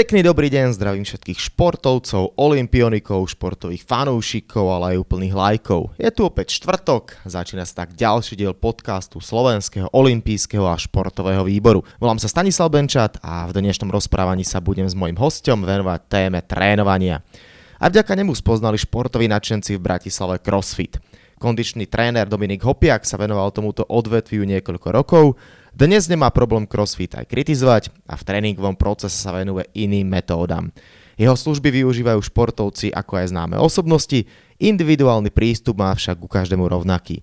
Pekný dobrý deň, zdravím všetkých športovcov, olimpionikov, športových fanúšikov, ale aj úplných lajkov. Je tu opäť štvrtok, začína sa tak ďalší diel podcastu Slovenského olimpijského a športového výboru. Volám sa Stanislav Benčat a v dnešnom rozprávaní sa budem s mojim hostom venovať téme trénovania. A vďaka nemu spoznali športoví nadšenci v Bratislave CrossFit. Kondičný tréner Dominik Hopiak sa venoval tomuto odvetviu niekoľko rokov dnes nemá problém CrossFit aj kritizovať a v tréningovom procese sa venuje iným metódam. Jeho služby využívajú športovci ako aj známe osobnosti, individuálny prístup má však ku každému rovnaký.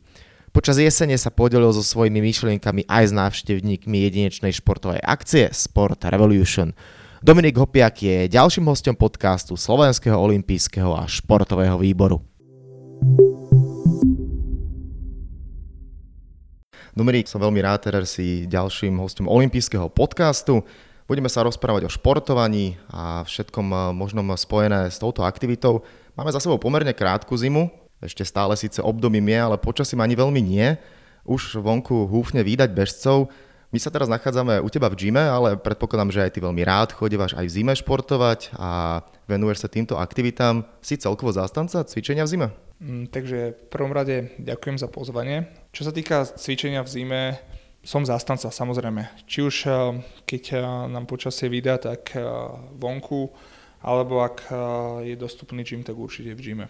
Počas jesene sa podelil so svojimi myšlienkami aj s návštevníkmi jedinečnej športovej akcie Sport Revolution. Dominik Hopiak je ďalším hostom podcastu Slovenského olympijského a športového výboru. Dominik, som veľmi rád, teraz si ďalším hostom olympijského podcastu. Budeme sa rozprávať o športovaní a všetkom eh, možnom spojené s touto aktivitou. Máme za sebou pomerne krátku zimu, ešte stále síce obdobím je, ale počasím ani veľmi nie. Už vonku húfne výdať bežcov. My sa teraz nachádzame u teba v gyme, ale predpokladám, že aj ty veľmi rád chodívaš aj v zime športovať a venuješ sa týmto aktivitám. Si celkovo zástanca cvičenia v zime? Mm, takže v prvom rade ďakujem za pozvanie. Čo sa týka cvičenia v zime, som zástanca samozrejme. Či už eh, keď eh, nám počasie vydá, tak eh, vonku, alebo ak je dostupný gym, tak určite v gyme.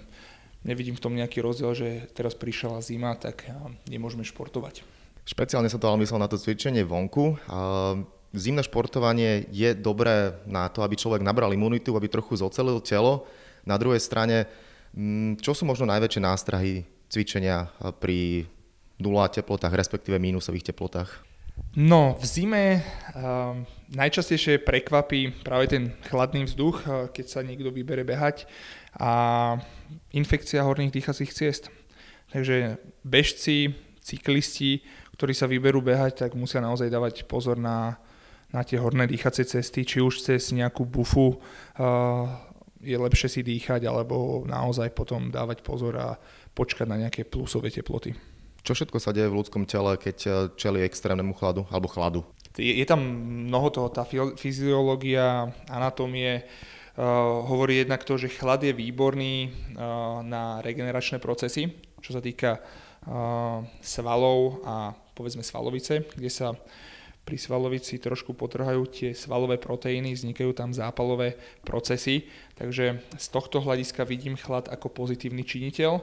Nevidím v tom nejaký rozdiel, že teraz prišla zima, tak nemôžeme športovať. Špeciálne som to ale myslel na to cvičenie vonku. Zimné športovanie je dobré na to, aby človek nabral imunitu, aby trochu zocelil telo. Na druhej strane čo sú možno najväčšie nástrahy cvičenia pri 0 teplotách, respektíve mínusových teplotách? No, v zime uh, najčastejšie prekvapí práve ten chladný vzduch, uh, keď sa niekto vybere behať a infekcia horných dýchacích ciest. Takže bežci, cyklisti, ktorí sa vyberú behať, tak musia naozaj dávať pozor na, na tie horné dýchacie cesty, či už cez nejakú bufu uh, je lepšie si dýchať alebo naozaj potom dávať pozor a počkať na nejaké plusové teploty. Čo všetko sa deje v ľudskom tele, keď eh, čeli extrémnemu chladu alebo chladu? Je, je tam mnoho toho, tá fyziológia, anatómie, uh, hovorí jednak to, že chlad je výborný uh, na regeneračné procesy, čo sa týka uh, svalov a povedzme svalovice, kde sa uh, pri svalovici trošku potrhajú tie svalové proteíny, vznikajú tam zápalové procesy, takže z tohto hľadiska vidím chlad ako pozitívny činiteľ.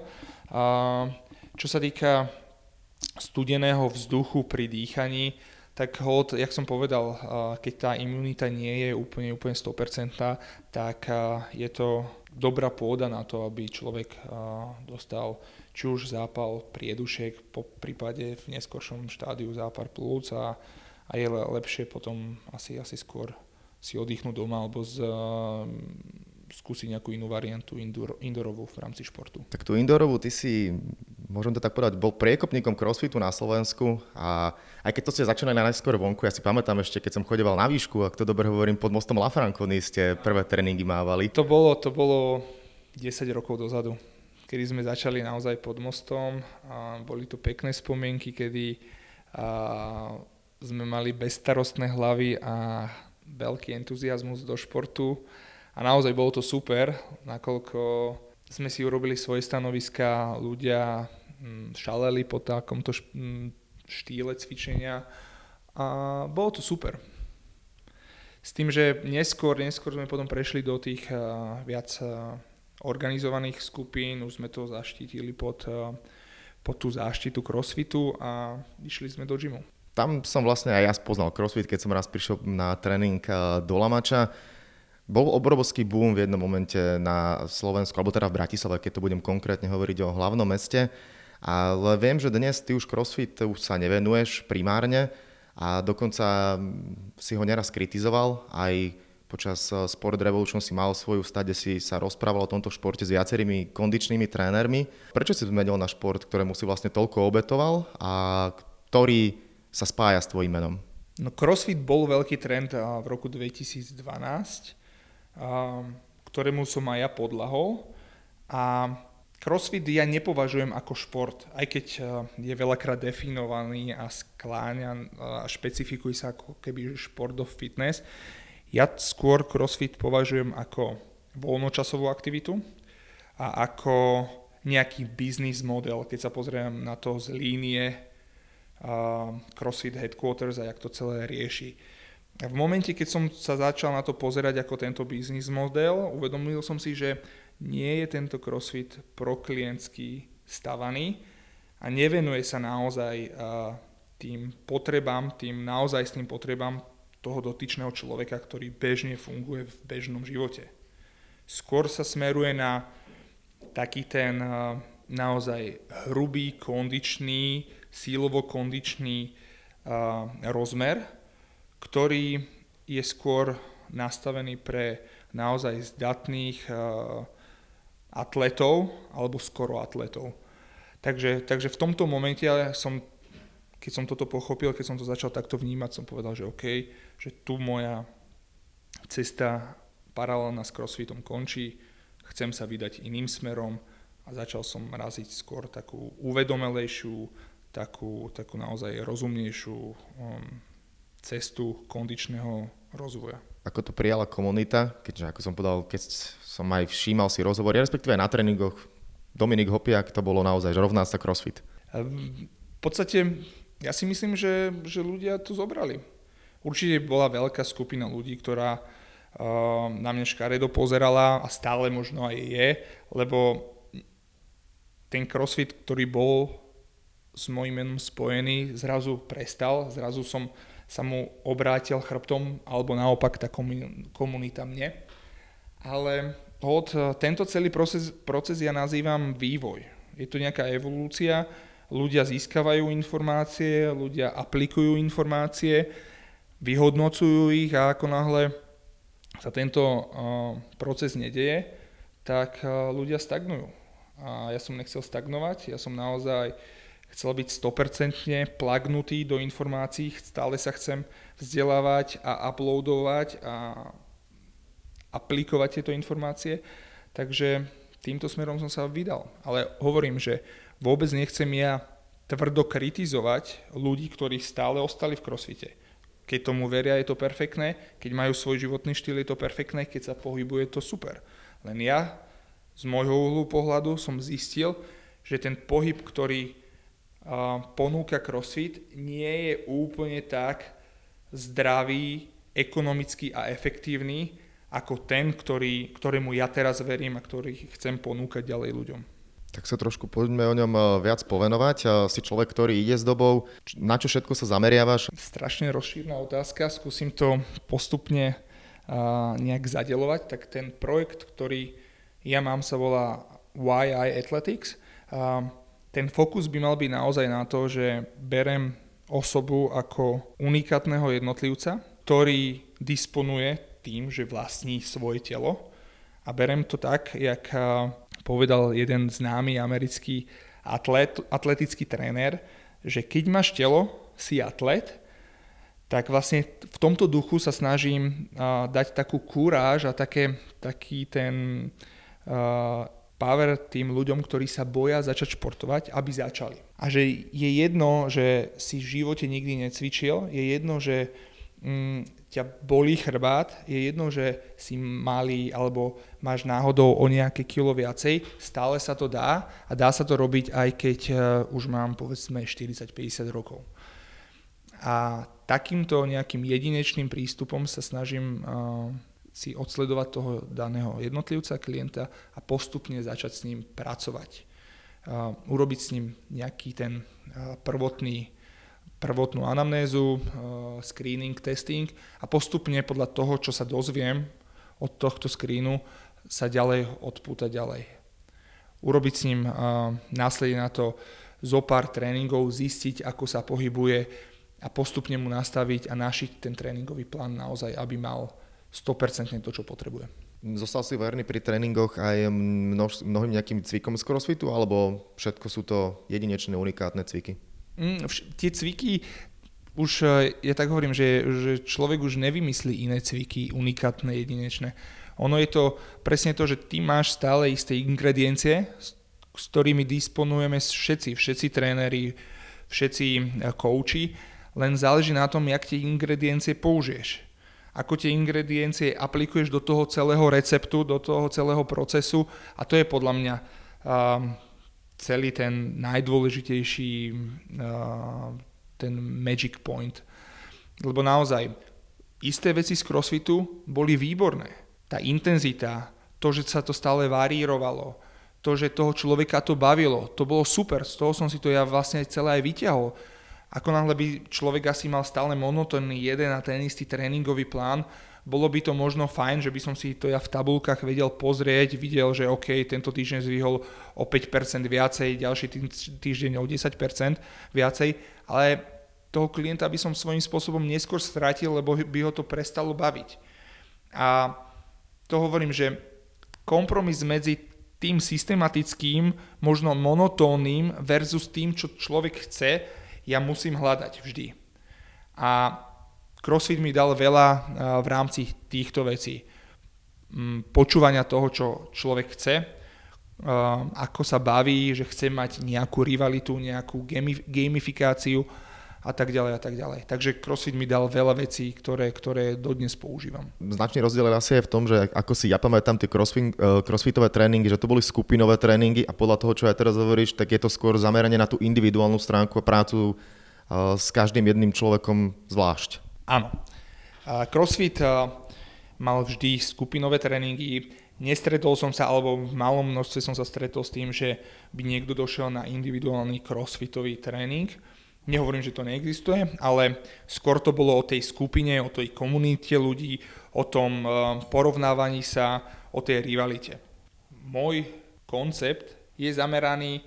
A čo sa týka studeného vzduchu pri dýchaní, tak hold, jak som povedal, keď tá imunita nie je úplne, úplne 100%, tak je to dobrá pôda na to, aby človek dostal či už zápal priedušek, po prípade v neskoršom štádiu zápal plúc a a je lepšie potom asi, asi skôr si oddychnúť doma alebo z, skúsiť nejakú inú variantu indoor, indoorovú v rámci športu. Tak tú indoorovú ty si, môžem to tak povedať, bol priekopníkom crossfitu na Slovensku a aj keď to ste začínali najskôr vonku, ja si pamätám ešte, keď som chodeval na výšku, ak to dobre hovorím, pod mostom Lafranconi ste prvé tréningy mávali. To bolo, to bolo 10 rokov dozadu, kedy sme začali naozaj pod mostom a boli to pekné spomienky, kedy a sme mali bezstarostné hlavy a veľký entuziasmus do športu. A naozaj bolo to super, nakoľko sme si urobili svoje stanoviska, ľudia mm, šaleli po takomto mm, štýle cvičenia. A bolo to super. S tým, že neskôr, neskôr sme potom prešli do tých uh, viac uh, organizovaných skupín, už sme to zaštítili pod, uh, pod tú záštitu crossfitu a išli sme do gymu tam som vlastne aj ja spoznal crossfit, keď som raz prišiel na tréning eh, do Lamača. Bol obrovský boom v jednom momente na Slovensku, alebo teda v Bratislave, keď to budem konkrétne hovoriť o hlavnom meste. Ale viem, že dnes ty už crossfit už sa nevenuješ primárne a dokonca si ho neraz kritizoval. Aj počas eh, Sport Revolution si mal svoju stade, si sa rozprával o tomto športe s viacerými kondičnými trénermi. Prečo si zmenil na šport, ktorému si vlastne toľko obetoval a ktorý sa spája s tvojim menom? No CrossFit bol veľký trend v roku 2012, ktorému som aj ja podlahol. A CrossFit ja nepovažujem ako šport, aj keď je veľakrát definovaný a skláňa a špecifikuje sa ako keby šport of fitness. Ja skôr crossfit považujem ako voľnočasovú aktivitu a ako nejaký biznis model, keď sa pozriem na to z línie CrossFit Headquarters a jak to celé rieši. V momente, keď som sa začal na to pozerať ako tento biznis model, uvedomil som si, že nie je tento CrossFit proklientský stavaný a nevenuje sa naozaj tým potrebám, tým naozaj s tým potrebám toho dotyčného človeka, ktorý bežne funguje v bežnom živote. Skôr sa smeruje na taký ten naozaj hrubý, kondičný, sílovo-kondičný rozmer, ktorý je skôr nastavený pre naozaj zdatných atletov alebo skoro atletov. Takže, takže v tomto momente som keď som toto pochopil, keď som to začal takto vnímať, som povedal, že OK, že tu moja cesta paralelná s crossfitom končí, chcem sa vydať iným smerom a začal som raziť skôr takú uvedomelejšiu, takú, takú naozaj rozumnejšiu um, cestu kondičného rozvoja. Ako to prijala komunita, keďže ako som povedal, keď som aj všímal si rozhovory, respektíve aj na tréningoch, Dominik Hopiak, to bolo naozaj rovná sa crossfit. V podstate ja si myslím, že, že ľudia to zobrali. Určite bola veľká skupina ľudí, ktorá uh, na mňa škaredo pozerala a stále možno aj je, lebo ten crossfit, ktorý bol s mojím menom spojený, zrazu prestal, zrazu som sa mu obrátil chrbtom, alebo naopak tá komunita mne. Ale od, tento celý proces, proces ja nazývam vývoj. Je to nejaká evolúcia, ľudia získavajú informácie, ľudia aplikujú informácie, vyhodnocujú ich a ako náhle sa tento proces nedeje, tak ľudia stagnujú. A ja som nechcel stagnovať, ja som naozaj chcel byť 100% plagnutý do informácií, stále sa chcem vzdelávať a uploadovať a aplikovať tieto informácie, takže týmto smerom som sa vydal. Ale hovorím, že vôbec nechcem ja tvrdo kritizovať ľudí, ktorí stále ostali v crossfite. Keď tomu veria, je to perfektné, keď majú svoj životný štýl, je to perfektné, keď sa pohybuje, je to super. Len ja z môjho uhlu pohľadu som zistil, že ten pohyb, ktorý ponúka crossfit, nie je úplne tak zdravý, ekonomický a efektívny, ako ten, ktorý, ktorému ja teraz verím a ktorý chcem ponúkať ďalej ľuďom. Tak sa trošku poďme o ňom eh, viac povenovať. Eh, si človek, ktorý ide s dobou, na čo všetko sa zameriavaš? Strašne rozšírna otázka, skúsim to postupne eh, nejak zadelovať. Tak ten projekt, ktorý ja mám, sa volá YI Athletics. Ten fokus by mal byť naozaj na to, že berem osobu ako unikátneho jednotlivca, ktorý disponuje tým, že vlastní svoje telo. A berem to tak, jak povedal jeden známy americký atlet, atletický tréner, že keď máš telo, si atlet, tak vlastne v tomto duchu sa snažím dať takú kúráž a také, taký ten power tým ľuďom, ktorí sa boja začať športovať, aby začali. A že je jedno, že si v živote nikdy necvičil, je jedno, že mm, ťa bolí chrbát, je jedno, že si malý alebo máš náhodou o nejaké kilo viacej, stále sa to dá a dá sa to robiť aj keď uh, už mám povedzme 40-50 rokov. A takýmto nejakým jedinečným prístupom sa snažím uh, si odsledovať toho daného jednotlivca, klienta a postupne začať s ním pracovať. Uh, urobiť s ním nejaký ten prvotný prvotnú anamnézu, screening, testing a postupne podľa toho, čo sa dozviem od tohto screenu, sa ďalej odpúta ďalej. Urobiť s ním následne na to zo pár tréningov, zistiť, ako sa pohybuje a postupne mu nastaviť a našiť ten tréningový plán naozaj, aby mal 100% to, čo potrebuje. Zostal si verný pri tréningoch aj množ, mnohým nejakým cvikom z crossfitu, alebo všetko sú to jedinečné, unikátne cviky? Mm, vš- tie cviky, už e, ja tak hovorím, že, že človek už nevymyslí iné cviky, unikátne, jedinečné. Ono je to presne to, že ty máš stále isté ingrediencie, s, s ktorými disponujeme všetci, všetci tréneri, všetci kouči, len záleží na tom, jak tie ingrediencie použiješ. Ako tie ingrediencie aplikuješ do toho celého receptu, do toho celého procesu a to je podľa mňa uh, celý ten najdôležitejší uh, ten magic point. Lebo naozaj isté veci z crossfitu boli výborné. Tá intenzita, to, že sa to stále varírovalo, to, že toho človeka to bavilo, to bolo super, z toho som si to ja vlastne celé aj vyťahol. Ako náhle by človek asi mal stále monotónny jeden a ten istý tréningový plán, bolo by to možno fajn, že by som si to ja v tabulkách vedel pozrieť, videl, že OK, tento týždeň zvýhol o 5% viacej, ďalší týždeň o 10% viacej, ale toho klienta by som svojím spôsobom neskôr stratil, lebo by ho to prestalo baviť. A to hovorím, že kompromis medzi tým systematickým, možno monotónnym versus tým, čo človek chce, ja musím hľadať vždy. A CrossFit mi dal veľa v rámci týchto vecí. Mm, počúvania toho, čo človek chce, ako sa baví, že chce mať nejakú rivalitu, nejakú gamifikáciu, a tak ďalej a tak ďalej. Takže CrossFit mi dal veľa vecí, ktoré, ktoré dodnes používam. Značný rozdiel asi je v tom, že ako si ja pamätám tie crossfit, uh, crossfitové tréningy, že to boli skupinové tréningy a podľa toho, čo aj teraz hovoríš, tak je to skôr zameranie na tú individuálnu stránku a prácu uh, s každým jedným človekom zvlášť. Áno. Crossfit uh, mal vždy skupinové tréningy, Nestretol som sa, alebo v malom množstve som sa stretol s tým, že by niekto došiel na individuálny crossfitový tréning. Nehovorím, že to neexistuje, ale skôr to bolo o tej skupine, o tej komunite ľudí, o tom eh, porovnávaní sa, o tej rivalite. Môj koncept je zameraný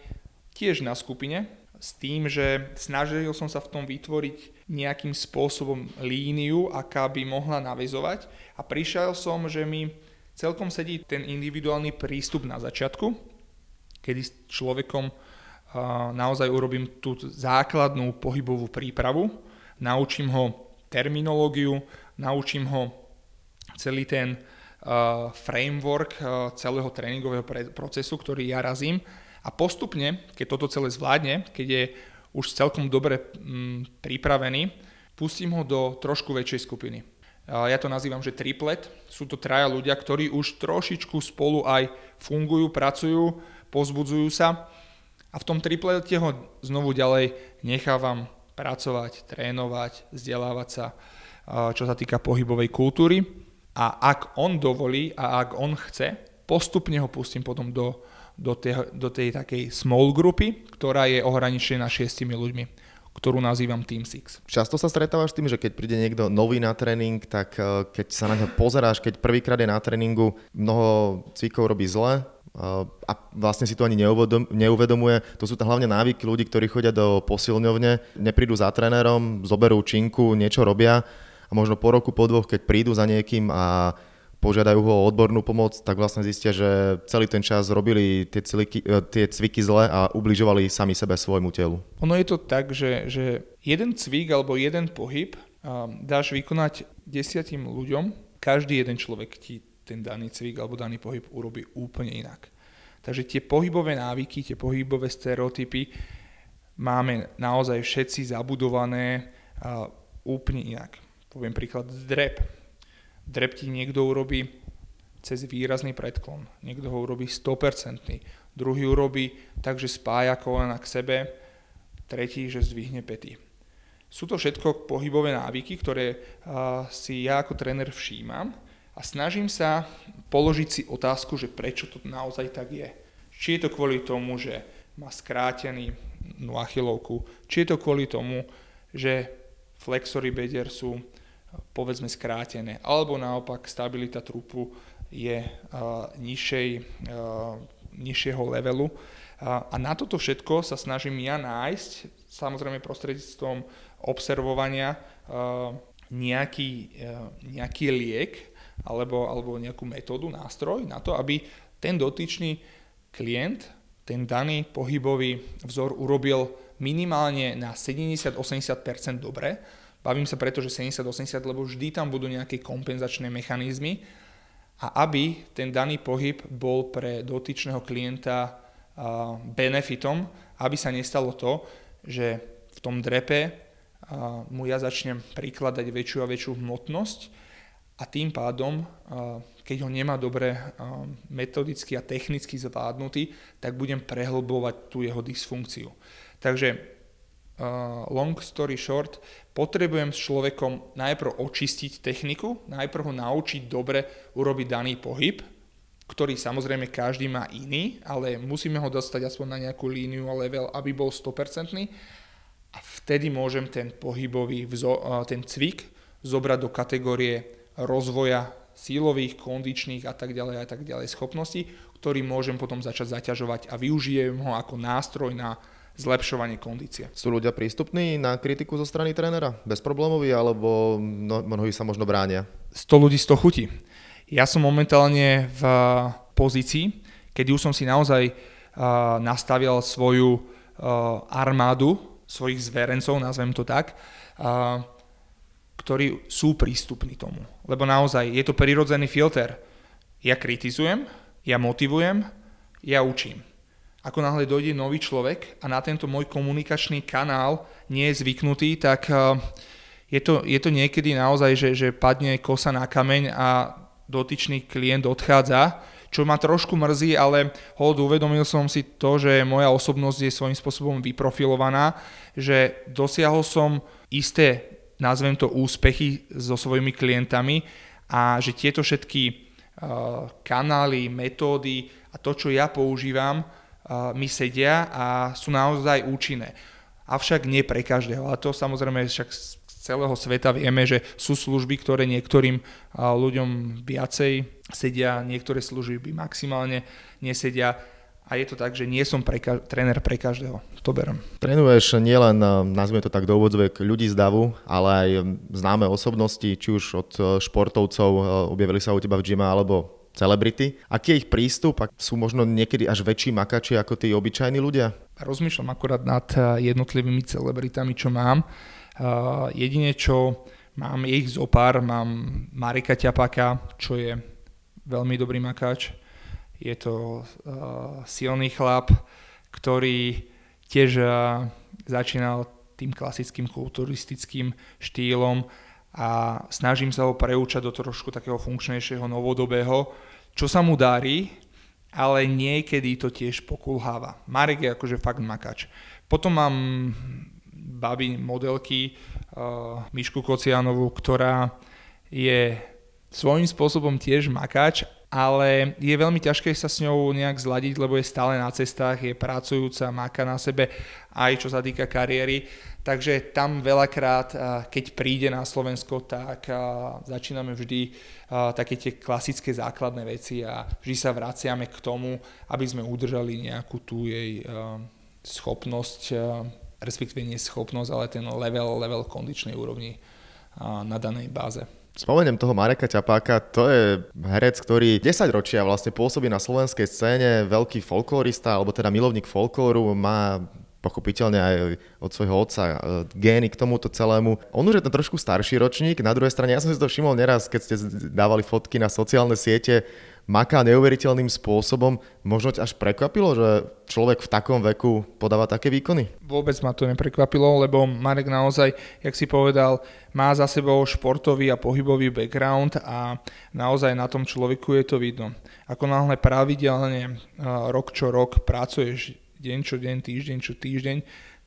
tiež na skupine, s tým, že snažil som sa v tom vytvoriť nejakým spôsobom líniu, aká by mohla navezovať a prišiel som, že mi celkom sedí ten individuálny prístup na začiatku, kedy s človekom naozaj urobím tú základnú pohybovú prípravu, naučím ho terminológiu, naučím ho celý ten framework celého tréningového procesu, ktorý ja razím a postupne, keď toto celé zvládne, keď je už celkom dobre mm, pripravený, pustím ho do trošku väčšej skupiny. Ja to nazývam, že triplet. Sú to traja ľudia, ktorí už trošičku spolu aj fungujú, pracujú, pozbudzujú sa a v tom triplete ho znovu ďalej nechávam pracovať, trénovať, vzdelávať sa, čo sa týka pohybovej kultúry. A ak on dovolí a ak on chce, postupne ho pustím potom do, do, tej, do tej takej small grupy, ktorá je ohraničená šiestimi ľuďmi ktorú nazývam Team Six. Často sa stretávaš s tým, že keď príde niekto nový na tréning, tak e, keď sa na ňo pozeráš, keď prvýkrát je na tréningu, mnoho cvikov robí zle, a vlastne si to ani neuvedomuje. To sú hlavne návyky ľudí, ktorí chodia do posilňovne, neprídu za trénerom, zoberú činku, niečo robia a možno po roku, po dvoch, keď prídu za niekým a požiadajú ho o odbornú pomoc, tak vlastne zistia, že celý ten čas robili tie, cviky, e, tie cviky zle a ubližovali sami sebe svojmu telu. Ono je to tak, že, že jeden cvik alebo jeden pohyb dáš vykonať desiatim ľuďom, každý jeden človek ti ten daný cvik alebo daný pohyb urobí úplne inak. Takže tie pohybové návyky, tie pohybové stereotypy máme naozaj všetci zabudované úplne inak. Poviem príklad drep. Drep ti niekto urobí cez výrazný predklon. Niekto ho urobí 100%. Druhý urobí tak, že spája kolena k sebe. Tretí, že zdvihne pety. Sú to všetko pohybové návyky, ktoré si ja ako tréner všímam a snažím sa položiť si otázku, že prečo to naozaj tak je. Či je to kvôli tomu, že má skrátený achilovku, či je to kvôli tomu, že flexory bedier sú povedzme skrátené, alebo naopak stabilita trupu je uh, nižšej, uh, nižšieho levelu. Uh, a na toto všetko sa snažím ja nájsť, samozrejme prostredníctvom observovania, uh, nejaký, uh, nejaký liek, alebo, alebo nejakú metódu, nástroj na to, aby ten dotyčný klient ten daný pohybový vzor urobil minimálne na 70-80% dobre. Bavím sa preto, že 70-80, lebo vždy tam budú nejaké kompenzačné mechanizmy a aby ten daný pohyb bol pre dotyčného klienta benefitom, aby sa nestalo to, že v tom drepe mu ja začnem prikladať väčšiu a väčšiu hmotnosť a tým pádom, keď ho nemá dobre metodicky a technicky zvládnutý, tak budem prehlbovať tú jeho dysfunkciu. Takže long story short, potrebujem s človekom najprv očistiť techniku, najprv ho naučiť dobre urobiť daný pohyb, ktorý samozrejme každý má iný, ale musíme ho dostať aspoň na nejakú líniu a level, aby bol 100%. A vtedy môžem ten pohybový, ten cvik zobrať do kategórie rozvoja sílových, kondičných a tak ďalej a tak ďalej schopností, ktorý môžem potom začať zaťažovať a využijem ho ako nástroj na zlepšovanie kondície. Sú ľudia prístupní na kritiku zo strany trénera? Bezproblémový alebo no, mnohí sa možno bránia? 100 ľudí 100 chutí. Ja som momentálne v pozícii, kedy už som si naozaj uh, nastavil svoju uh, armádu, svojich zverencov, nazvem to tak, uh, ktorí sú prístupní tomu. Lebo naozaj je to prirodzený filter. Ja kritizujem, ja motivujem, ja učím. Ako náhle dojde nový človek a na tento môj komunikačný kanál nie je zvyknutý, tak eh, je to, je to niekedy naozaj, že, že padne kosa na kameň a dotyčný klient odchádza, čo ma trošku mrzí, ale hod uvedomil som si to, že moja osobnosť je svojím spôsobom vyprofilovaná, že dosiahol som isté nazvem to úspechy so svojimi klientami a že tieto všetky uh, kanály, metódy a to, čo ja používam, uh, mi sedia a sú naozaj účinné. Avšak nie pre každého. A to samozrejme však z celého sveta vieme, že sú služby, ktoré niektorým uh, ľuďom viacej sedia, niektoré služby maximálne nesedia a je to tak, že nie som pre, tréner pre každého. To berem. Trénuješ nielen, eh, nazvime to tak do úvodzovek, ľudí z davu, ale aj známe osobnosti, či už od eh, športovcov, eh, objavili sa u teba v gyme, alebo celebrity. Aký je ich prístup? Sú možno niekedy až väčší makači ako tí obyčajní ľudia? Rozmýšľam akorát nad jednotlivými celebritami, čo mám. Jedine, čo mám, je ich zopár. Mám Marika Ťapaka, čo je veľmi dobrý makač je to uh, silný chlap, ktorý tiež uh, začínal tým klasickým kulturistickým štýlom a snažím sa ho preúčať do trošku takého funkčnejšieho, novodobého, čo sa mu darí, ale niekedy to tiež pokulháva. Marek je akože fakt makač. Potom mám babi modelky uh, Mišku Kocianovú, ktorá je svojím spôsobom tiež makač, ale je veľmi ťažké sa s ňou nejak zladiť, lebo je stále na cestách, je pracujúca, máka na sebe aj čo sa týka kariéry. Takže tam veľakrát, keď príde na Slovensko, tak začíname vždy také tie klasické základné veci a vždy sa vraciame k tomu, aby sme udržali nejakú tú jej schopnosť, respektíve nie schopnosť, ale ten level, level kondičnej úrovni na danej báze. Spomeniem toho Mareka Ťapáka, to je herec, ktorý 10 ročia vlastne pôsobí na slovenskej scéne, veľký folklorista, alebo teda milovník folklóru, má pochopiteľne aj od svojho otca e, gény k tomuto celému. On už je ten trošku starší ročník, na druhej strane ja som si to všimol neraz, keď ste dávali fotky na sociálne siete, maká neuveriteľným spôsobom. Možno ťa až prekvapilo, že človek v takom veku podáva také výkony? Vôbec ma to neprekvapilo, lebo Marek naozaj, jak si povedal, má za sebou športový a pohybový background a naozaj na tom človeku je to vidno. Ako náhle pravidelne rok čo rok pracuješ deň čo deň, týždeň čo týždeň,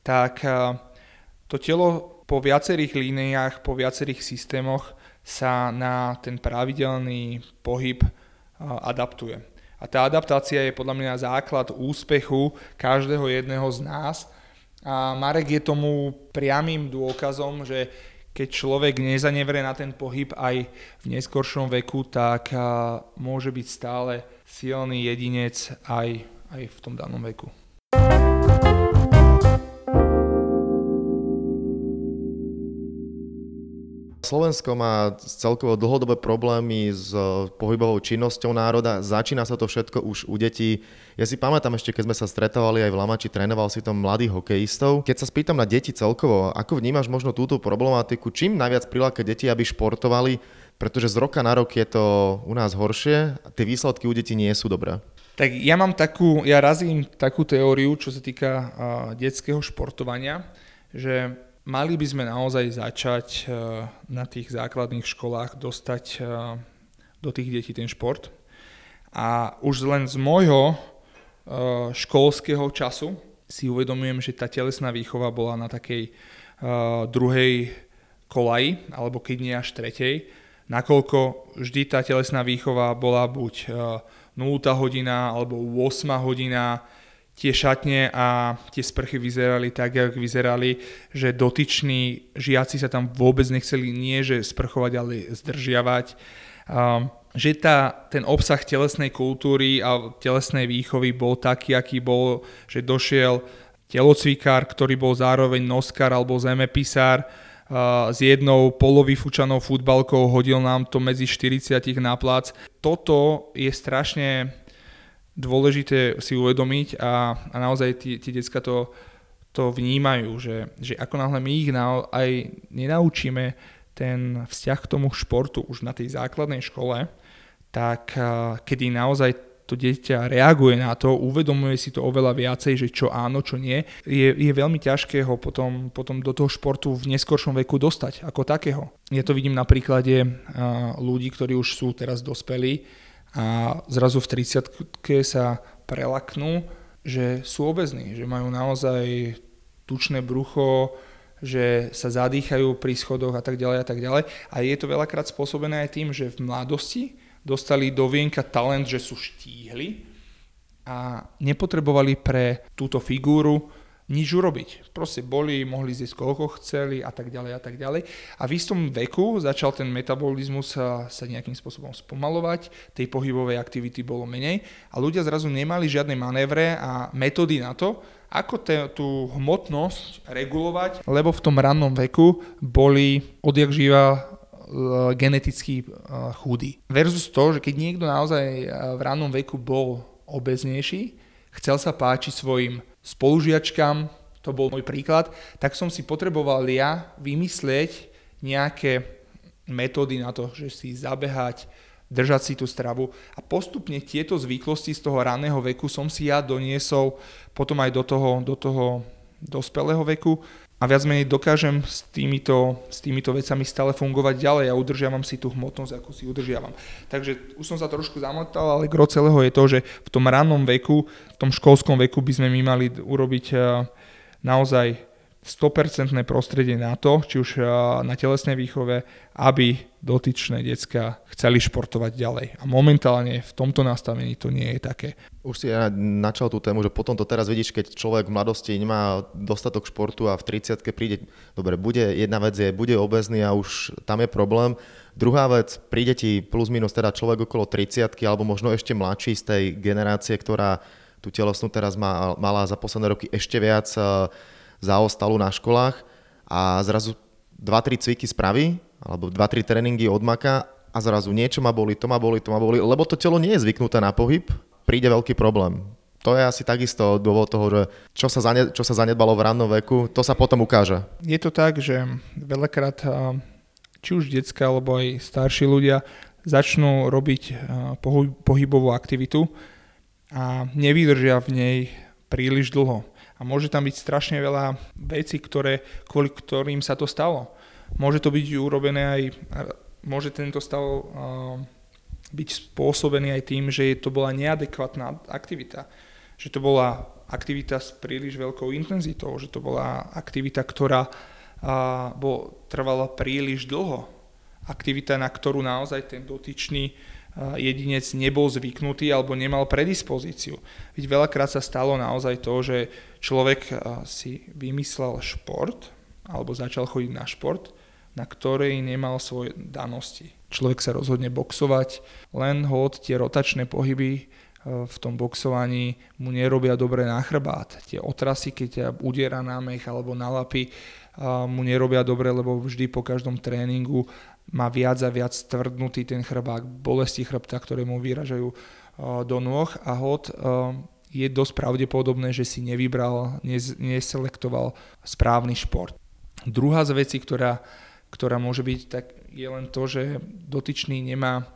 tak to telo po viacerých líniách, po viacerých systémoch sa na ten pravidelný pohyb adaptuje. A tá adaptácia je podľa mňa základ úspechu každého jedného z nás. A Marek je tomu priamým dôkazom, že keď človek nezanevrie na ten pohyb aj v neskoršom veku, tak môže byť stále silný jedinec aj, aj v tom danom veku. Slovensko má celkovo dlhodobé problémy s eh, pohybovou činnosťou národa. Začína sa to všetko už u detí. Ja si pamätám ešte, keď sme sa stretávali aj v Lamači, trénoval si tam mladých hokejistov. Keď sa spýtam na deti celkovo, ako vnímaš možno túto problematiku, čím najviac priláka deti, aby športovali, pretože z roka na rok je to u nás horšie a tie výsledky u detí nie sú dobré. Tak ja mám takú, ja razím takú teóriu, čo sa týka uh, detského športovania, že mali by sme naozaj začať e, na tých základných školách dostať e, do tých detí ten šport. A už len z môjho školského času si uvedomujem, že tá telesná výchova bola na takej druhej kolaji, alebo keď nie až tretej, nakoľko vždy tá telesná výchova bola buď 0 hodina alebo 8 hodina, tie šatne a tie sprchy vyzerali tak, jak vyzerali, že dotyční žiaci sa tam vôbec nechceli nie že sprchovať, ale zdržiavať. Um, že tá, ten obsah telesnej kultúry a telesnej výchovy bol taký, aký bol, že došiel telocvikár, ktorý bol zároveň noskár alebo zemepisár uh, s jednou polovýfučanou futbalkou, hodil nám to medzi 40 na plac. Toto je strašne dôležité si uvedomiť a, a naozaj tí, tí decka to, to vnímajú, že, že ako náhle my ich na, aj nenaučíme ten vzťah k tomu športu už na tej základnej škole, tak kedy naozaj to dieťa reaguje na to, uvedomuje si to oveľa viacej, že čo áno, čo nie, je, je veľmi ťažké ho potom, potom do toho športu v neskoršom veku dostať ako takého. Ja to vidím na príklade ľudí, ktorí už sú teraz dospelí, a zrazu v 30 sa prelaknú, že sú obezní, že majú naozaj tučné brucho, že sa zadýchajú pri schodoch a tak ďalej a tak ďalej. A je to veľakrát spôsobené aj tým, že v mladosti dostali do vienka talent, že sú štíhli a nepotrebovali pre túto figúru nič urobiť. Proste boli, mohli zjesť koľko chceli a tak ďalej a tak ďalej. A v istom veku začal ten metabolizmus sa, sa nejakým spôsobom spomalovať, tej pohybovej aktivity bolo menej a ľudia zrazu nemali žiadne manévre a metódy na to, ako te, tú hmotnosť regulovať, lebo v tom rannom veku boli odjak živa e, geneticky e, chudí. Versus to, že keď niekto naozaj v rannom veku bol obeznejší, chcel sa páčiť svojim spolužiačkám, to bol môj príklad, tak som si potreboval ja vymyslieť nejaké metódy na to, že si zabehať, držať si tú stravu. A postupne tieto zvyklosti z toho raného veku som si ja doniesol potom aj do toho, do toho dospelého veku a viac menej dokážem s týmito, s týmito vecami stále fungovať ďalej a udržiavam si tú hmotnosť, ako si udržiavam. Takže už som sa trošku zamotal, ale gro celého je to, že v tom rannom veku, v tom školskom veku by sme my mali urobiť eh, naozaj 100% prostredie na to, či už eh, na telesnej výchove, aby dotyčné decka chceli športovať ďalej. A momentálne v tomto nastavení to nie je také. Už si ja načal tú tému, že potom to teraz vidíš, keď človek v mladosti nemá dostatok športu a v 30 príde, dobre, bude, jedna vec je, bude obezný a už tam je problém. Druhá vec, príde ti plus minus teda človek okolo 30 alebo možno ešte mladší z tej generácie, ktorá tú telesnú teraz má, mala za posledné roky ešte viac zaostalu na školách a zrazu 2-3 cviky spraví, alebo 2-3 tréningy odmaka a zrazu niečo ma boli, to ma boli, to ma boli, lebo to telo nie je zvyknuté na pohyb, príde veľký problém. To je asi takisto dôvod toho, že čo sa, zane, čo sa zanedbalo v rannom veku, to sa potom ukáže. Je to tak, že veľakrát či už detská alebo aj starší ľudia začnú robiť pohybovú aktivitu a nevydržia v nej príliš dlho. A môže tam byť strašne veľa vecí, ktoré, kvôli ktorým sa to stalo. Môže to byť urobené aj, môže tento stav uh, byť spôsobený aj tým, že to bola neadekvátna aktivita. Že to bola aktivita s príliš veľkou intenzitou, že to bola aktivita, ktorá uh, bol, trvala príliš dlho. Aktivita, na ktorú naozaj ten dotyčný jedinec nebol zvyknutý alebo nemal predispozíciu. Veď veľakrát sa stalo naozaj to, že človek si vymyslel šport alebo začal chodiť na šport, na ktorej nemal svoje danosti. Človek sa rozhodne boxovať, len hod tie rotačné pohyby v tom boxovaní mu nerobia dobre na chrbát. Tie otrasy, keď ťa udiera na mech alebo na lapy, mu nerobia dobre, lebo vždy po každom tréningu má viac a viac tvrdnutý ten chrbák, bolesti chrbta, ktoré mu vyražajú uh, do nôh a hod uh, je dosť pravdepodobné, že si nevybral, neselektoval správny šport. Druhá z vecí, ktorá, ktorá môže byť, tak je len to, že dotyčný nemá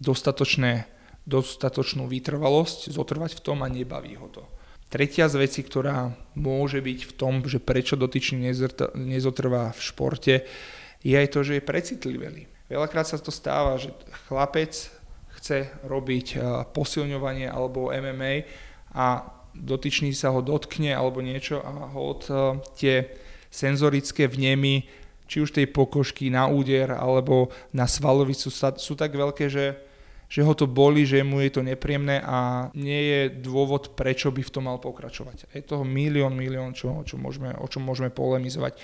dostatočné, dostatočnú vytrvalosť zotrvať v tom a nebaví ho to. Tretia z vecí, ktorá môže byť v tom, že prečo dotyčný nezotrvá v športe, je aj to, že je precitlivelý. Veľakrát sa to stáva, že chlapec chce robiť posilňovanie alebo MMA a dotyčný sa ho dotkne alebo niečo a hod tie senzorické vnemy, či už tej pokožky na úder alebo na svalovicu sú tak veľké, že že ho to boli, že mu je to nepríjemné a nie je dôvod, prečo by v tom mal pokračovať. Je toho milión, milión, čo, čo môžeme, o čom môžeme polemizovať.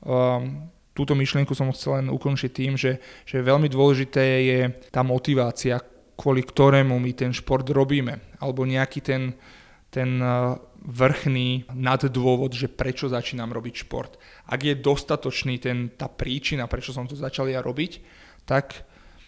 Um, túto myšlienku som chcel len ukončiť tým, že, že veľmi dôležité je tá motivácia, kvôli ktorému my ten šport robíme, alebo nejaký ten, ten uh, vrchný naddôvod, že prečo začínam robiť šport. Ak je dostatočný ten, tá príčina, prečo som to začal ja robiť, tak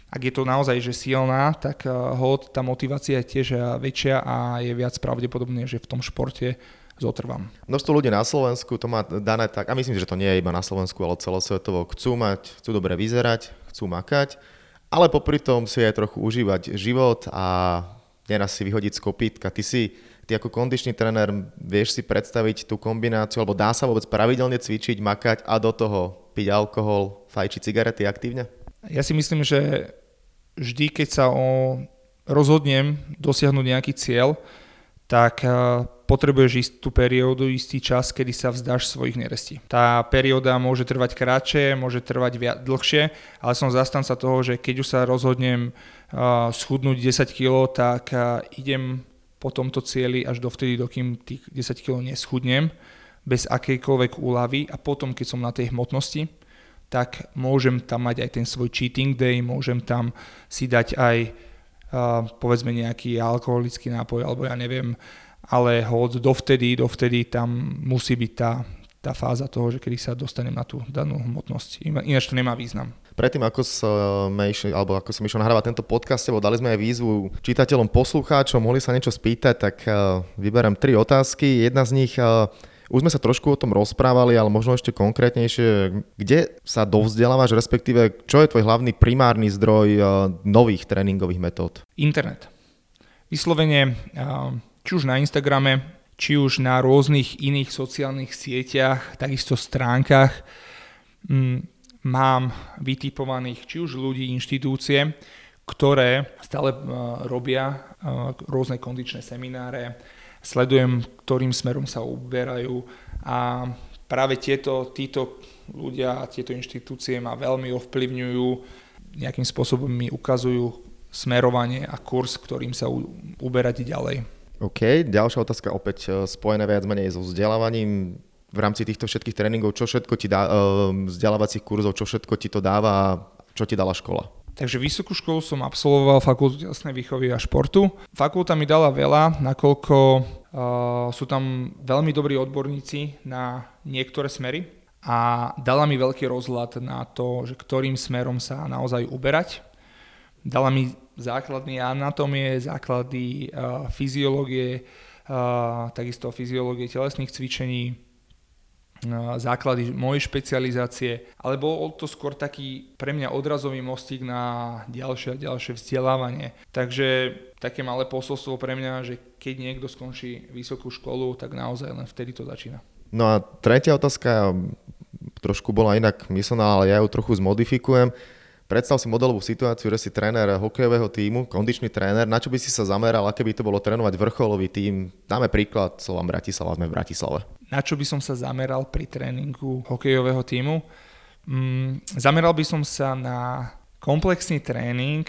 ak je to naozaj že silná, tak eh, hod, tá motivácia je tiež eh, väčšia a je viac pravdepodobné, že v tom športe zotrvám. Množstvo ľudí na Slovensku to má dané tak, a myslím, že to nie je iba na Slovensku, ale celosvetovo, chcú mať, chcú dobre vyzerať, chcú makať, ale popri tom si aj trochu užívať život a neraz si vyhodiť z kopítka. Ty si, ty ako kondičný tréner, vieš si predstaviť tú kombináciu, alebo dá sa vôbec pravidelne cvičiť, makať a do toho piť alkohol, fajčiť cigarety aktívne? Ja si myslím, že vždy, keď sa o, rozhodnem dosiahnuť nejaký cieľ, tak uh, potrebuješ istú periódu, istý čas, kedy sa vzdáš svojich nerestí. Tá perióda môže trvať kratšie, môže trvať viac, dlhšie, ale som zastanca toho, že keď už sa rozhodnem uh, schudnúť 10 kg, tak uh, idem po tomto cieli až dovtedy, dokým tých 10 kg neschudnem, bez akejkoľvek úlavy a potom, keď som na tej hmotnosti, tak môžem tam mať aj ten svoj cheating day, môžem tam si dať aj povedzme nejaký alkoholický nápoj, alebo ja neviem, ale hod dovtedy, dovtedy tam musí byť tá, tá fáza toho, že kedy sa dostanem na tú danú hmotnosť. Ináč to nemá význam. Predtým, ako sme išli, alebo ako som išiel nahrávať tento podcast, lebo dali sme aj výzvu čitateľom, poslucháčom, mohli sa niečo spýtať, tak uh, vyberám tri otázky. Jedna z nich uh, už sme sa trošku o tom rozprávali, ale možno ešte konkrétnejšie, kde sa dovzdelávaš, respektíve čo je tvoj hlavný primárny zdroj uh, nových tréningových metód? Internet. Vyslovene, uh, či už na Instagrame, či už na rôznych iných sociálnych sieťach, takisto stránkach, um, mám vytipovaných či už ľudí, inštitúcie, ktoré stále uh, robia rôzne kondičné semináre, sledujem, ktorým smerom sa uberajú a práve tieto, títo ľudia tieto inštitúcie ma veľmi ovplyvňujú, nejakým spôsobom mi ukazujú smerovanie a kurz, ktorým sa uberať ďalej. OK, ďalšia otázka opäť e, spojená viac menej so vzdelávaním v rámci týchto všetkých tréningov, čo všetko ti dá, e, vzdelávacích kurzov, čo všetko ti to dáva čo ti dala škola? Takže vysokú školu som absolvoval fakultu telesnej výchovy a športu. Fakulta mi dala veľa, nakoľko uh, sú tam veľmi dobrí odborníci na niektoré smery a dala mi veľký rozhľad na to, že ktorým smerom sa naozaj uberať. Dala mi základy anatómie, základy uh, fyziológie, uh, takisto fyziológie telesných cvičení, základy mojej špecializácie, ale bol to skôr taký pre mňa odrazový mostík na ďalšie a ďalšie vzdelávanie. Takže také malé posolstvo pre mňa, že keď niekto skončí vysokú školu, tak naozaj len vtedy to začína. No a tretia otázka trošku bola inak myslená, ale ja ju trochu zmodifikujem. Predstav si modelovú situáciu, že si tréner hokejového týmu, kondičný tréner, na čo by si sa zameral, aké by to bolo trénovať vrcholový tím? Dáme príklad, Slovan Bratislava, sme v Bratislave. Na čo by som sa zameral pri tréningu hokejového týmu? Mm, zameral by som sa na komplexný tréning,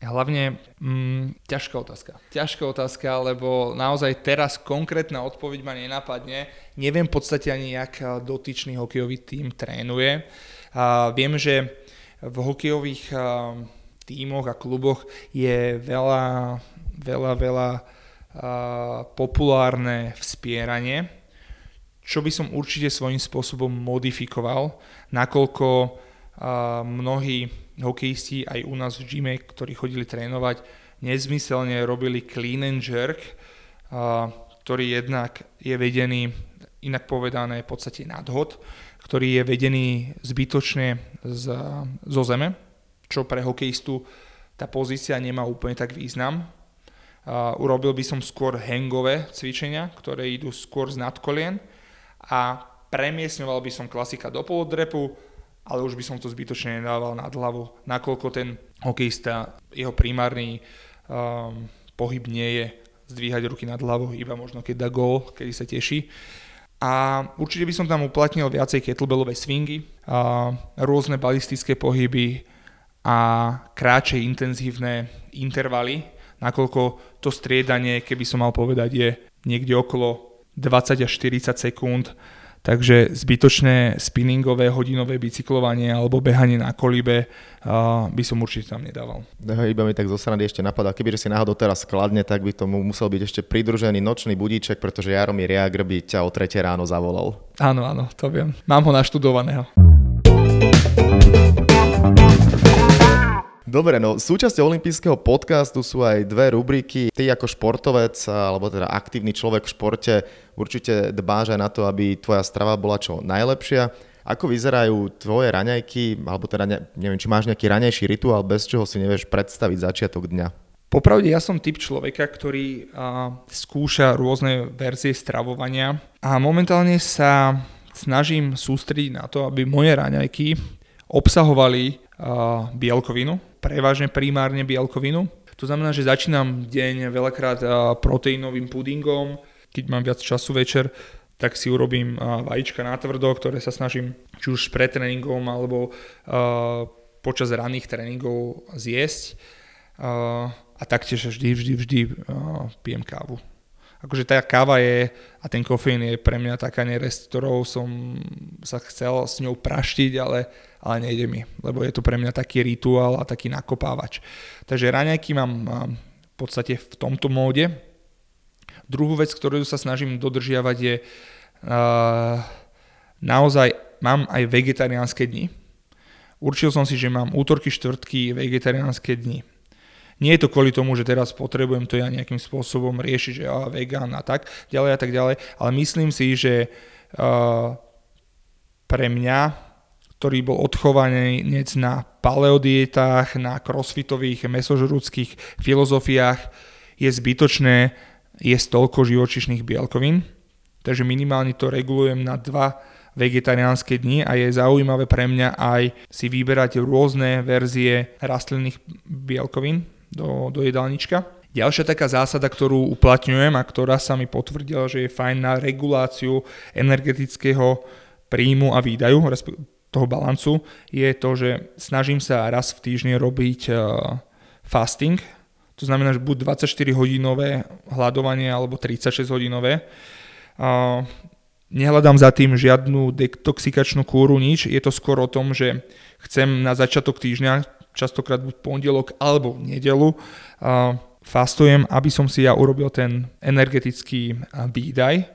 hlavne mm, ťažká otázka. Ťažká otázka, lebo naozaj teraz konkrétna odpoveď ma nenapadne. Neviem v podstate ani, jak dotyčný hokejový tím trénuje. A viem, že v hokejových tímoch a kluboch je veľa, veľa, veľa populárne vspieranie, čo by som určite svojím spôsobom modifikoval, nakoľko mnohí hokejisti aj u nás v gyme, ktorí chodili trénovať, nezmyselne robili clean and jerk, ktorý jednak je vedený, inak povedané, v podstate nadhod, ktorý je vedený zbytočne z, zo zeme, čo pre hokejistu tá pozícia nemá úplne tak význam. Uh, urobil by som skôr hangové cvičenia, ktoré idú skôr z nadkolien a premiesňoval by som klasika do polodrepu, ale už by som to zbytočne nedával nad hlavu, nakoľko ten hokejista, jeho primárny um, pohyb nie je zdvíhať ruky nad hlavu, iba možno keď dá gól, kedy sa teší. A určite by som tam uplatnil viacej kettlebellové swingy, a rôzne balistické pohyby a kráče intenzívne intervaly, nakoľko to striedanie, keby som mal povedať, je niekde okolo 20 až 40 sekúnd, takže zbytočné spinningové hodinové bicyklovanie alebo behanie na kolíbe uh, by som určite tam nedával. No, iba mi tak zo strany ešte napadá, kebyže si náhodou teraz skladne, tak by tomu musel byť ešte pridružený nočný budíček, pretože Jaromír Jagr by ťa o 3 ráno zavolal. Áno, áno, to viem. Mám ho naštudovaného. Dobre, no súčasťou olympijského podcastu sú aj dve rubriky. Ty ako športovec, alebo teda aktívny človek v športe, určite dbáš aj na to, aby tvoja strava bola čo najlepšia. Ako vyzerajú tvoje raňajky, alebo teda ne, neviem, či máš nejaký raňajší rituál, bez čoho si nevieš predstaviť začiatok dňa? Popravde ja som typ človeka, ktorý a, skúša rôzne verzie stravovania a momentálne sa snažím sústrediť na to, aby moje raňajky obsahovali bielkovinu, prevažne primárne bielkovinu. To znamená, že začínam deň veľakrát proteínovým pudingom, keď mám viac času večer, tak si urobím vajíčka na tvrdo, ktoré sa snažím či už pred tréningom alebo počas ranných tréningov zjesť. A taktiež vždy, vždy, vždy pijem kávu akože tá káva je a ten kofeín je pre mňa taká nerest, ktorou som sa chcel s ňou praštiť, ale, ale nejde mi, lebo je to pre mňa taký rituál a taký nakopávač. Takže raňajky mám v podstate v tomto móde. Druhú vec, ktorú sa snažím dodržiavať je uh, naozaj mám aj vegetariánske dni. Určil som si, že mám útorky, štvrtky vegetariánske dni. Nie je to kvôli tomu, že teraz potrebujem to ja nejakým spôsobom riešiť, že ja vegán a tak ďalej a tak ďalej, ale myslím si, že uh, pre mňa, ktorý bol odchovaný na paleodietách, na crossfitových, mesožrúdských filozofiách, je zbytočné jesť toľko živočišných bielkovín, takže minimálne to regulujem na dva vegetariánske dni a je zaujímavé pre mňa aj si vyberať rôzne verzie rastlinných bielkovín, do, do jedálnička. Ďalšia taká zásada, ktorú uplatňujem a ktorá sa mi potvrdila, že je fajn na reguláciu energetického príjmu a výdaju, toho balancu, je to, že snažím sa raz v týždni robiť uh, fasting, to znamená, že buď 24 hodinové hľadovanie alebo 36 hodinové. Uh, nehľadám za tým žiadnu detoxikačnú kúru, nič. Je to skôr o tom, že chcem na začiatok týždňa častokrát buď pondelok alebo nedelu. Fastujem, aby som si ja urobil ten energetický výdaj,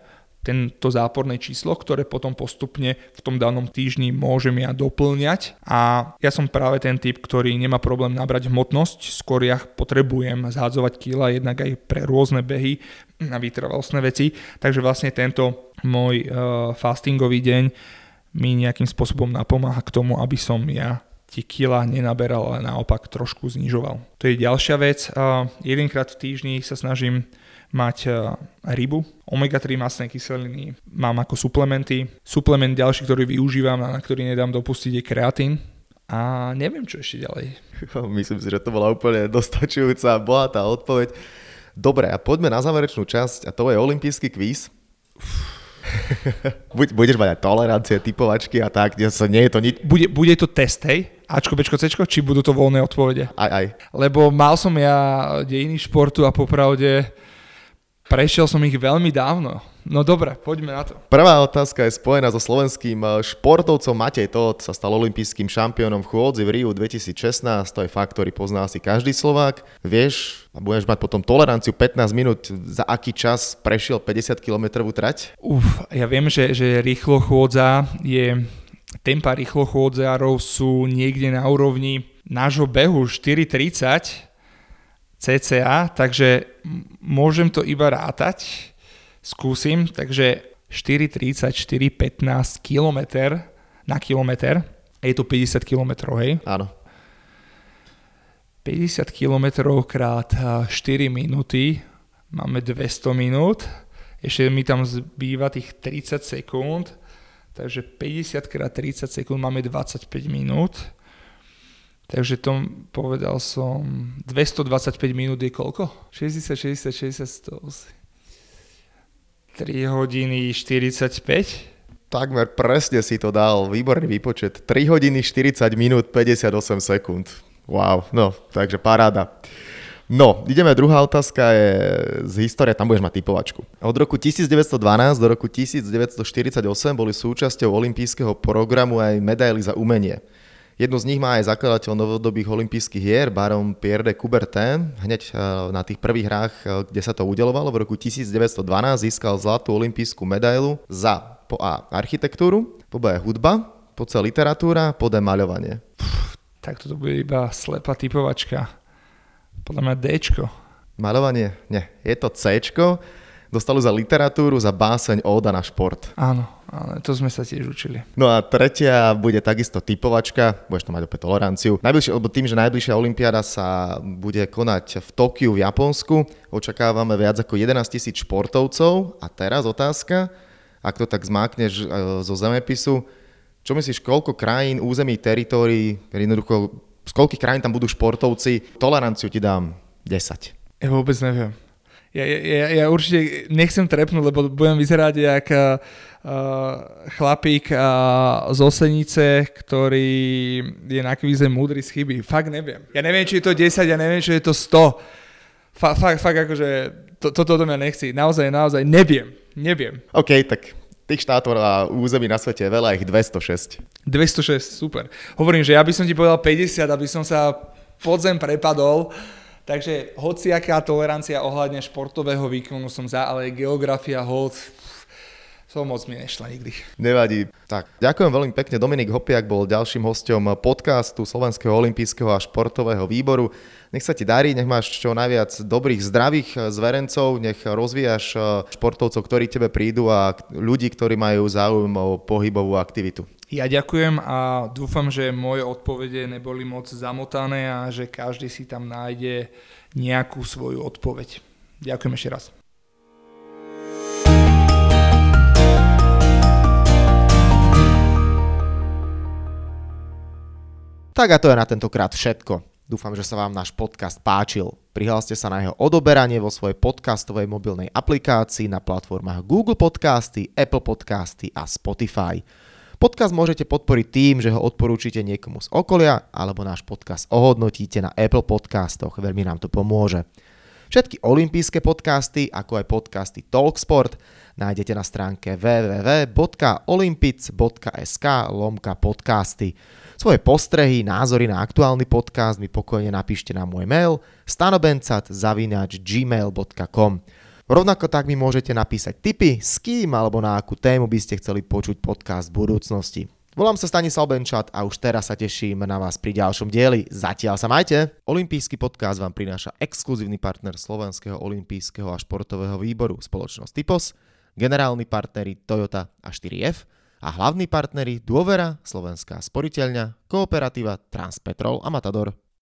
tento záporné číslo, ktoré potom postupne v tom danom týždni môžem ja doplňať. A ja som práve ten typ, ktorý nemá problém nabrať hmotnosť, skôr ja potrebujem zhádzovať kila jednak aj pre rôzne behy na vytrvalostné veci. Takže vlastne tento môj uh, fastingový deň mi nejakým spôsobom napomáha k tomu, aby som ja tie kila nenaberal, ale naopak trošku znižoval. To je ďalšia vec. Jedenkrát v týždni sa snažím mať rybu, omega-3 masné kyseliny mám ako suplementy. Suplement ďalší, ktorý využívam a na ktorý nedám dopustiť je kreatín. A neviem, čo ešte ďalej. Myslím si, že to bola úplne dostačujúca, bohatá odpoveď. Dobre, a poďme na záverečnú časť a to je olimpijský kvíz. Budeš mať aj tolerancie, typovačky a tak, nie je to nič. Bude, bude to test, hej? Ačko, Bčko, Cčko, či budú to voľné odpovede? Aj, aj. Lebo mal som ja dejiny športu a popravde prešiel som ich veľmi dávno. No dobre, poďme na to. Prvá otázka je spojená so slovenským eh, športovcom Matej Todt, sa stal olympijským šampiónom v chôdzi v Riu 2016, to je fakt, ktorý pozná asi každý Slovák. Vieš, a budeš mať potom toleranciu 15 minút, za aký čas prešiel 50 km trať? Uf, ja viem, že, že rýchlo chôdza je tempa rýchlochôdzárov sú niekde na úrovni nášho behu 4.30 cca, takže môžem to iba rátať, skúsim, takže 4.30, 4.15 km na kilometr, je to 50 km, hej? Áno. 50 km krát 4 minúty, máme 200 minút, ešte mi tam zbýva tých 30 sekúnd, takže 50 krát 30 sekúnd máme 25 minút. Takže to povedal som, 225 minút je koľko? 60, 60, 60, 100. 3 hodiny 45. Takmer presne si to dal, výborný výpočet. 3 hodiny 40 minút 58 sekúnd. Wow, no, takže paráda. No, ideme, druhá otázka je z histórie, tam budeš mať typovačku. Od roku 1912 do roku 1948 boli súčasťou olympijského programu aj medaily za umenie. Jednu z nich má aj zakladateľ novodobých olympijských hier, baron Pierre de Coubertin. Hneď eh, na tých prvých hrách, eh, kde sa to udelovalo, v roku 1912 získal zlatú olympijskú medailu za po A architektúru, po B hudba, po C literatúra, po D maľovanie. Tak toto bude iba slepá typovačka. Podľa mňa Dčko. Maľovanie? Nie. Je to Cčko. Dostali za literatúru, za báseň, óda na šport. Áno, ale to sme sa tiež učili. No a tretia bude takisto typovačka, budeš to mať opäť toleranciu. Najbližšie, lebo tým, že najbližšia olimpiáda sa bude konať v Tokiu v Japonsku, očakávame viac ako 11 tisíc športovcov. A teraz otázka, ak to tak zmákneš e, zo zemepisu, čo myslíš, koľko krajín, území, teritórií, jednoducho, z koľkých krajín tam budú športovci? Toleranciu ti dám 10. Ja vôbec neviem. Ja, ja, ja určite nechcem trepnúť, lebo budem vyzerať jak uh, chlapík uh, z Osenice, ktorý je na kvíze múdry z chyby. Fakt neviem. Ja neviem, či je to 10, ja neviem, či je to 100. Fakt, fakt, fakt akože to, toto do mňa nechci. Naozaj, naozaj neviem. Neviem. OK, tak Tých štátov a území na svete je veľa, ich 206. 206, super. Hovorím, že ja by som ti povedal 50, aby som sa podzem prepadol. Takže hociaká tolerancia ohľadne športového výkonu som za, ale geografia, hold, to moc mi nešla nikdy. Nevadí. Tak, ďakujem veľmi pekne. Dominik Hopiak bol ďalším hostom podcastu Slovenského olympijského a športového výboru. Nech sa ti darí, nech máš čo najviac dobrých, zdravých eh, zverencov, nech rozvíjaš eh, športovcov, ktorí tebe prídu a ľudí, ktorí majú záujem o pohybovú aktivitu. Ja ďakujem a dúfam, že moje odpovede neboli moc zamotané a že každý si tam nájde nejakú svoju odpoveď. Ďakujem ešte raz. Tak a to je na tentokrát všetko. Dúfam, že sa vám náš podcast páčil. Prihláste sa na jeho odoberanie vo svojej podcastovej mobilnej aplikácii na platformách Google Podcasty, Apple Podcasty a Spotify. Podcast môžete podporiť tým, že ho odporúčite niekomu z okolia alebo náš podcast ohodnotíte na Apple Podcastoch. Veľmi nám to pomôže. Všetky olympijské podcasty, ako aj podcasty Talksport, nájdete na stránke www.olympic.sk lomka podcasty. Svoje postrehy, názory na aktuálny podcast mi pokojne napíšte na môj mail stanobencat.gmail.com Rovnako tak mi môžete napísať tipy, s kým alebo na akú tému by ste chceli počuť podcast v budúcnosti. Volám sa Stanislav Benčat a už teraz sa teším na vás pri ďalšom dieli. Zatiaľ sa majte! Olympijský podcast vám prináša exkluzívny partner Slovenského olympijského a športového výboru spoločnosť Typos, generálni partneri Toyota a 4F – a hlavní partneri Dôvera, Slovenská sporiteľňa, Kooperativa, Transpetrol a Matador.